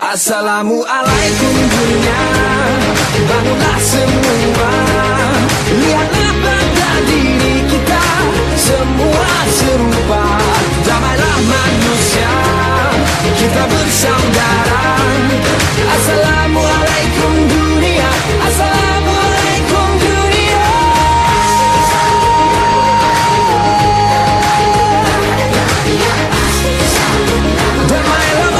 Assalamualaikum dunia. Bangunlah semua. Lihatlah pada diri kita. Semua serupa. Damailah manusia. Kita bersama.